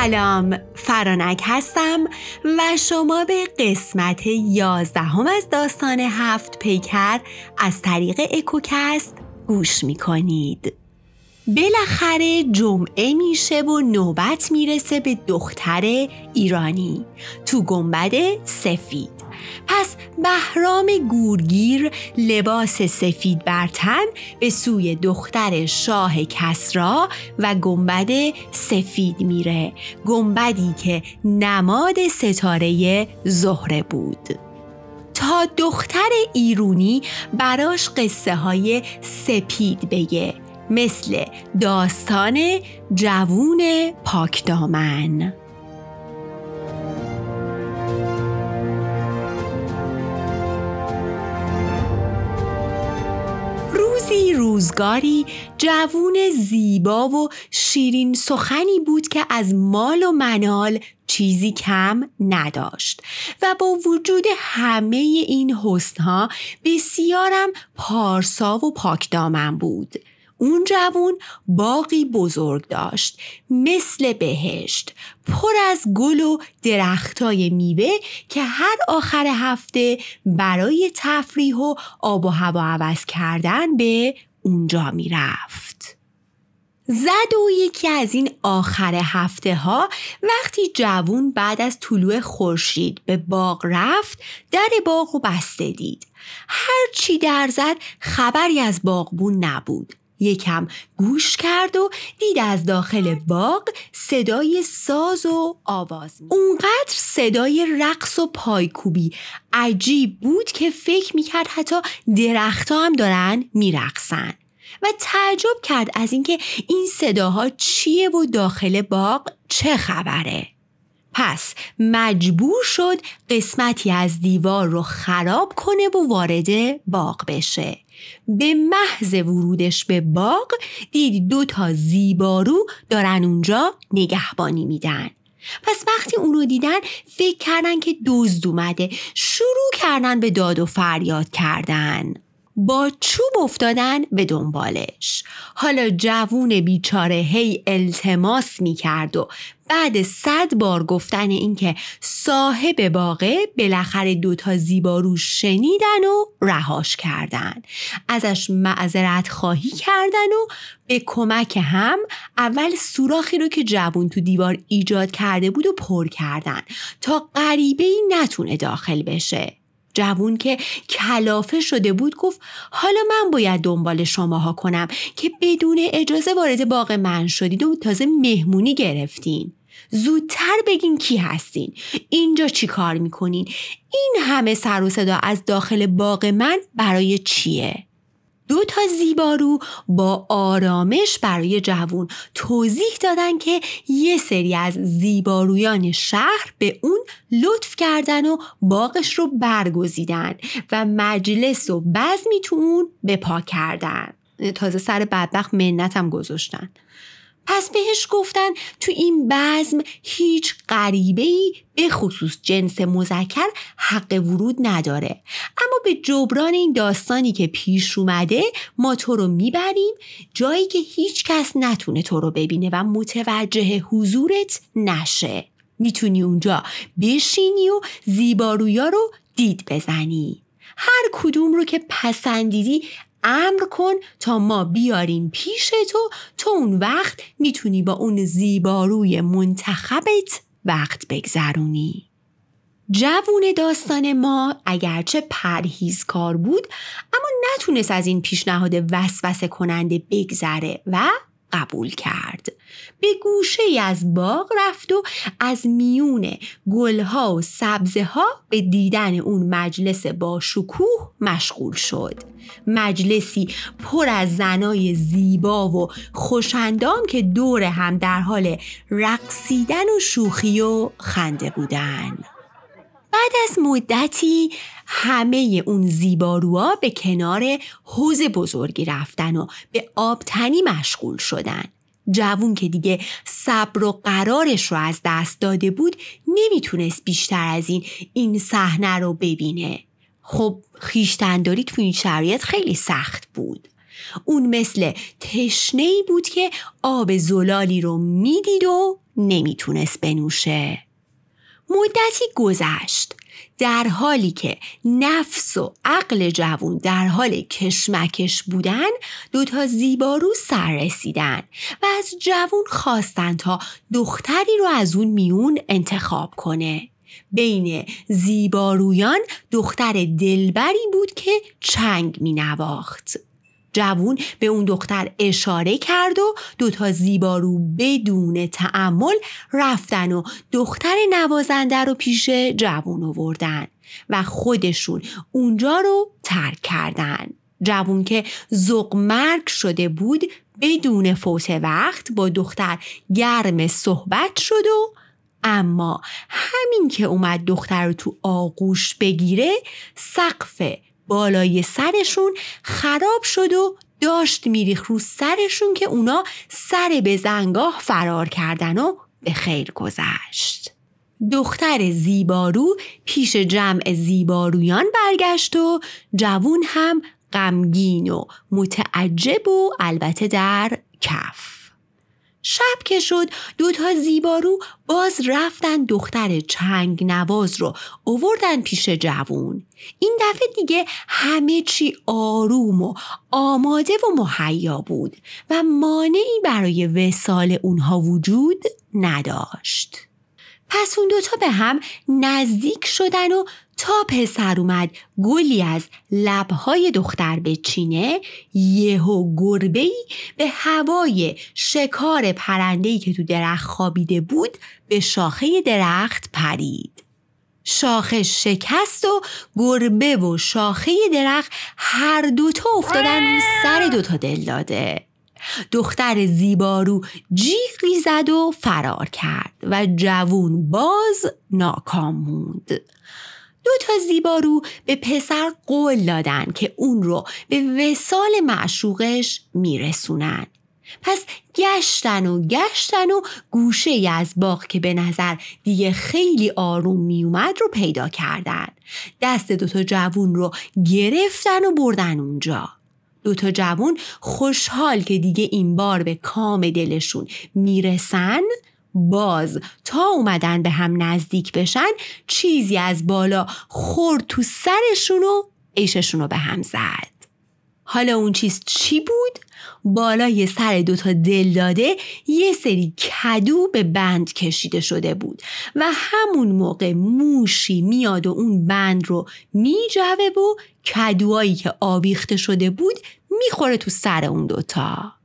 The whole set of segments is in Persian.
سلام فرانک هستم و شما به قسمت یازدهم از داستان هفت پیکر از طریق اکوکست گوش می کنید. بالاخره جمعه میشه و نوبت می‌رسه به دختر ایرانی تو گنبد سفید پس بهرام گورگیر لباس سفید بر تن به سوی دختر شاه کسرا و گنبد سفید میره گنبدی که نماد ستاره زهره بود. تا دختر ایرونی براش قصه های سپید بگه مثل داستان جوون پاکدامن. روزگاری جوون زیبا و شیرین سخنی بود که از مال و منال چیزی کم نداشت و با وجود همه این حسنها بسیارم پارسا و پاکدامن بود. اون جوون باقی بزرگ داشت مثل بهشت پر از گل و درختای میوه که هر آخر هفته برای تفریح و آب و هوا عوض کردن به اونجا می‌رفت. زد و یکی از این آخر هفته ها وقتی جوون بعد از طلوع خورشید به باغ رفت در باغ و بسته دید هر چی در زد خبری از باغبون نبود یکم گوش کرد و دید از داخل باغ صدای ساز و آواز اونقدر صدای رقص و پایکوبی عجیب بود که فکر می‌کرد حتی درختها هم دارن میرقصن. و تعجب کرد از اینکه این صداها چیه و داخل باغ چه خبره. پس مجبور شد قسمتی از دیوار رو خراب کنه و وارد باغ بشه. به محض ورودش به باغ دید دو تا زیبارو دارن اونجا نگهبانی میدن. پس وقتی اونو دیدن فکر کردن که دزد اومده شروع کردن به داد و فریاد کردن. با چوب افتادن به دنبالش. حالا جوون بیچاره هی التماس می‌کرد و بعد صد بار گفتن اینکه صاحب باغه بالاخره دوتا زیبارو شنیدن و رهاش کردن. ازش معذرت خواهی کردن و به کمک هم اول سوراخی رو که جوون تو دیوار ایجاد کرده بود و پر کردن تا غریبه ای نتونه داخل بشه. جوون که کلافه شده بود گفت حالا من باید دنبال شماها کنم که بدون اجازه وارد باغ من شدید و تازه مهمونی گرفتین. زودتر بگین کی هستین؟ اینجا چی کار می‌کنین؟ این همه سر و صدا از داخل باغ من برای چیه؟ زیبارو با آرامش برای جوون توضیح دادن که یه سری از زیبارویان شهر به اون لطف کردن و باغش رو برگزیدن و مجلس و بزمی تو اون بپا کردن. تازه سر بدبخت منتم گذاشتن. پس بهش گفتن تو این بزم هیچ غریبه ای به خصوص جنس مذکر حق ورود نداره. اما به جبران این داستانی که پیش اومده ما تو رو می‌بریم جایی که هیچ کس نتونه تو رو ببینه و متوجه حضورت نشه. می‌تونی اونجا بشینی و زیبارویا رو دید بزنی. هر کدوم رو که پسندیدی امر کن تا ما بیاریم پیش تو تو اون وقت می‌تونی با اون زیباروی منتخبت وقت بگذرونی. جوون داستان ما اگرچه پرهیزکار بود اما نتونست از این پیشنهاد وسوسه کننده بگذره و قبول کرد. به گوشه از باغ رفت و از میون گلها و سبزه ها به دیدن اون مجلس با شکوه مشغول شد. مجلسی پر از زنای زیبا و خوشندام که دور هم در حال رقصیدن و شوخی و خنده بودن. بعد از مدتی همه اون زیباروها به کنار حوز بزرگی رفتن و به آبتنی مشغول شدن. جوون که دیگه صبر و قرارش رو از دست داده بود نمی‌تونست بیشتر از این این صحنه رو ببینه. خب خیشتنداری تو این شرایط خیلی سخت بود. اون مثل تشنه بود که آب زلالی رو می‌دید و نمی‌تونست بنوشه. مدتی گذشت در حالی که نفس و عقل جوون در حال کشمکش بودن دوتا زیبارو سر رسیدن و از جوون خواستن تا دختری رو از اون میون انتخاب کنه بین زیبارویان دختر دلبری بود که چنگ می نواخت. جوون به اون دختر اشاره کرد و دوتا زیبارو بدون تعمل رفتن و دختر نوازنده رو پیش جوون آوردن و خودشون اونجا رو ترک کردن. جوون که زغ مرگ شده بود بدون فوت وقت با دختر گرم صحبت شد و اما همین که اومد دختر رو تو آغوش بگیره سقف بالای سرشون خراب شد و داشت میریخ رو سرشون که اونا سر به زنگاه فرار کردن و به خیر گذشت. دختر زیبارو پیش جمع زیبارویان برگشت و جوون هم غمگین و متعجب و البته در کف. شب که شد دوتا زیبارو باز رفتن دختر چنگ نواز رو اووردن پیش جوون. این دفعه دیگه همه چی آروم و آماده و مهیا بود و مانعی برای وسال اونها وجود نداشت. پس اون دوتا به هم نزدیک شدن و تا پسر اومد گلی از لبهای دختر به چینه یهو گربه به هوای شکار پرندهی که تو درخت خوابیده بود به شاخه درخت پرید. شاخه شکست و گربه و شاخه درخت هر دوتا افتادن سر دوتا دل داده. دختر زیبارو جیغی زد و فرار کرد و جوون باز ناکام موند. دو تا زیبارو به پسر قول دادن که اون رو به وسال معشوقش میرسونن. پس گشتن و گشتن و گوشه از باغ که به نظر دیگه خیلی آروم میومد رو پیدا کردن. دست دوتا جوون رو گرفتن و بردن اونجا. دوتا جوون خوشحال که دیگه این بار به کام دلشون می‌رسن باز تا اومدن به هم نزدیک بشن چیزی از بالا خورد تو سرشون و عیششون رو به هم زد حالا اون چیز چی بود؟ بالای سر دوتا دل داده یه سری کدو به بند کشیده شده بود و همون موقع موشی میاد و اون بند رو میجوه و کدوهایی که آویخته شده بود می‌خوره تو سر اون دوتا.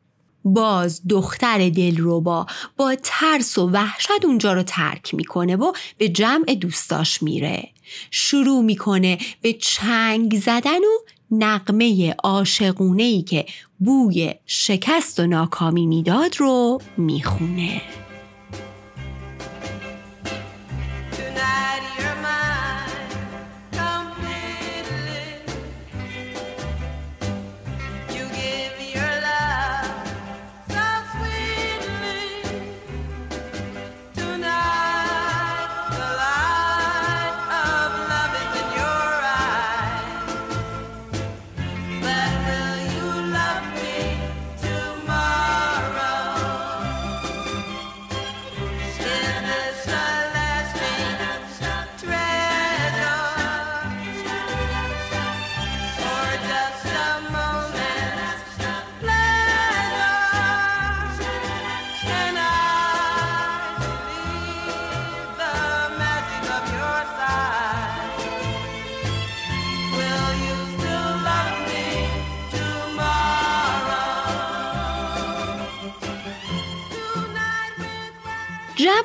باز دختر دلربا با ترس و وحشت اونجا رو ترک می‌کنه و به جمع دوستاش میره. شروع می‌کنه به چنگ زدن و نقمه عاشقونه ای که بوی شکست و ناکامی می‌داد رو می‌خونه.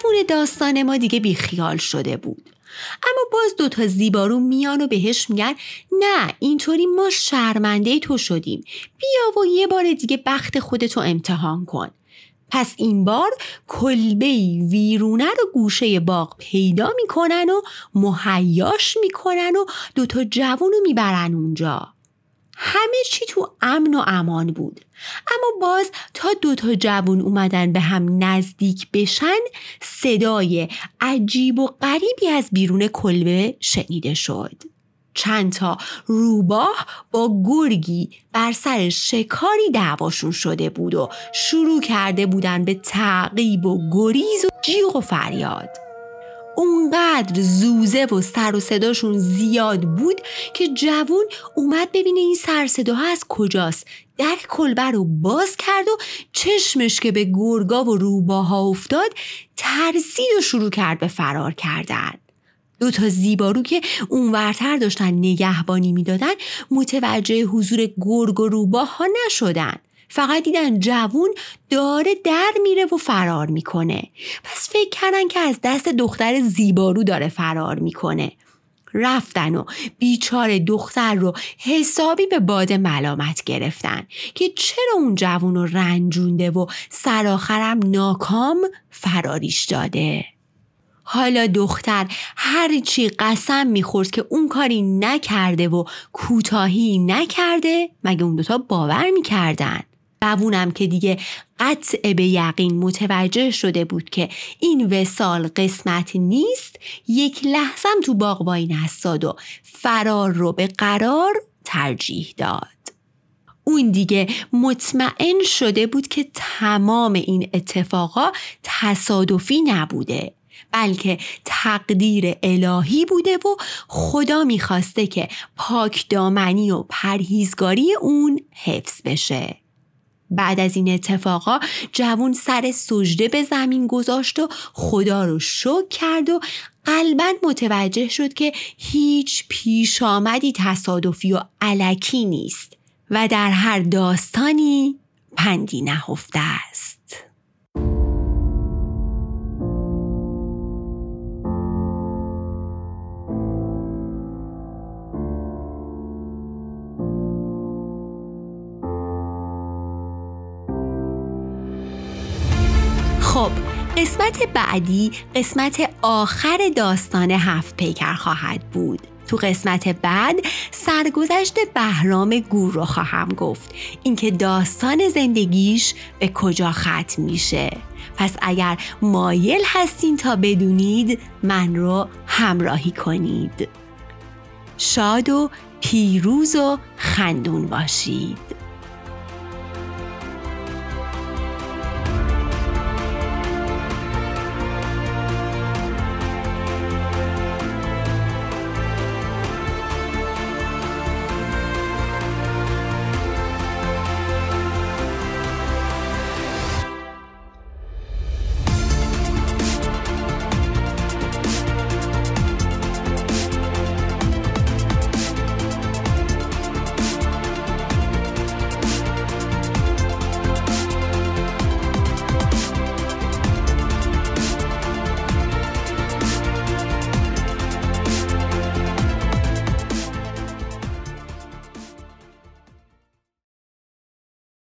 جوون داستان ما دیگه بیخیال شده بود. اما باز دوتا زیبارو میان و بهش میگن نه اینطوری ما شرمنده تو شدیم. بیا و یه بار دیگه بخت خودتو امتحان کن. پس این بار کلبه ویرونه رو گوشه باغ پیدا می‌کنن و مهیاش می‌کنن و دوتا جوون رو می‌برن اونجا. همه چی تو امن و امان بود. اما باز تا دوتا جوون اومدن به هم نزدیک بشن صدای عجیب و غریبی از بیرون کلبه شنیده شد. چند تا روباه با گرگی بر سر شکاری دعواشون شده بود و شروع کرده بودن به تعقیب و گریز و جیغ و فریاد. اونقدر زوزه و سر و صداشون زیاد بود که جوون اومد ببینه این سر صداها از کجاست. در کلبه رو باز کرد و چشمش که به گرگا و روباها افتاد ترسید و شروع کرد به فرار کردن. دو تا زیبارو که اونورتر داشتن نگهبانی می‌دادن متوجه حضور گرگ و روباه نشدن. فقط دیدن جوون داره در میره و فرار می‌کنه. پس فکر کردن که از دست دختر زیبارو داره فرار می‌کنه. رفتن و بیچاره دختر رو حسابی به باد ملامت گرفتن که چرا اون جوون رو رنجونده و سرآخرم ناکام فراریش داده. حالا دختر هرچی قسم می‌خورد که اون کاری نکرده و کوتاهی نکرده مگه اون دوتا باور می‌کردن؟ جوونم که دیگه قطع به یقین متوجه شده بود که این وسال قسمت نیست یک لحظم تو باغ وای نستاد و فرار رو به قرار ترجیح داد. اون دیگه مطمئن شده بود که تمام این اتفاقا تصادفی نبوده بلکه تقدیر الهی بوده و خدا می‌خواسته که پاک دامنی و پرهیزگاری اون حفظ بشه. بعد از این اتفاقا جوون سر سجده به زمین گذاشت و خدا رو شک کرد و قلبا متوجه شد که هیچ پیش آمدی تصادفی و علکی نیست و در هر داستانی پندی نهفته است. خب قسمت بعدی قسمت آخر داستان هفت پیکر خواهد بود. تو قسمت بعد سرگذشت بهرام گور رو خواهم گفت. اینکه داستان زندگیش به کجا ختم میشه. پس اگر مایل هستین تا بدونید من رو همراهی کنید. شاد و پیروز و خندون باشید.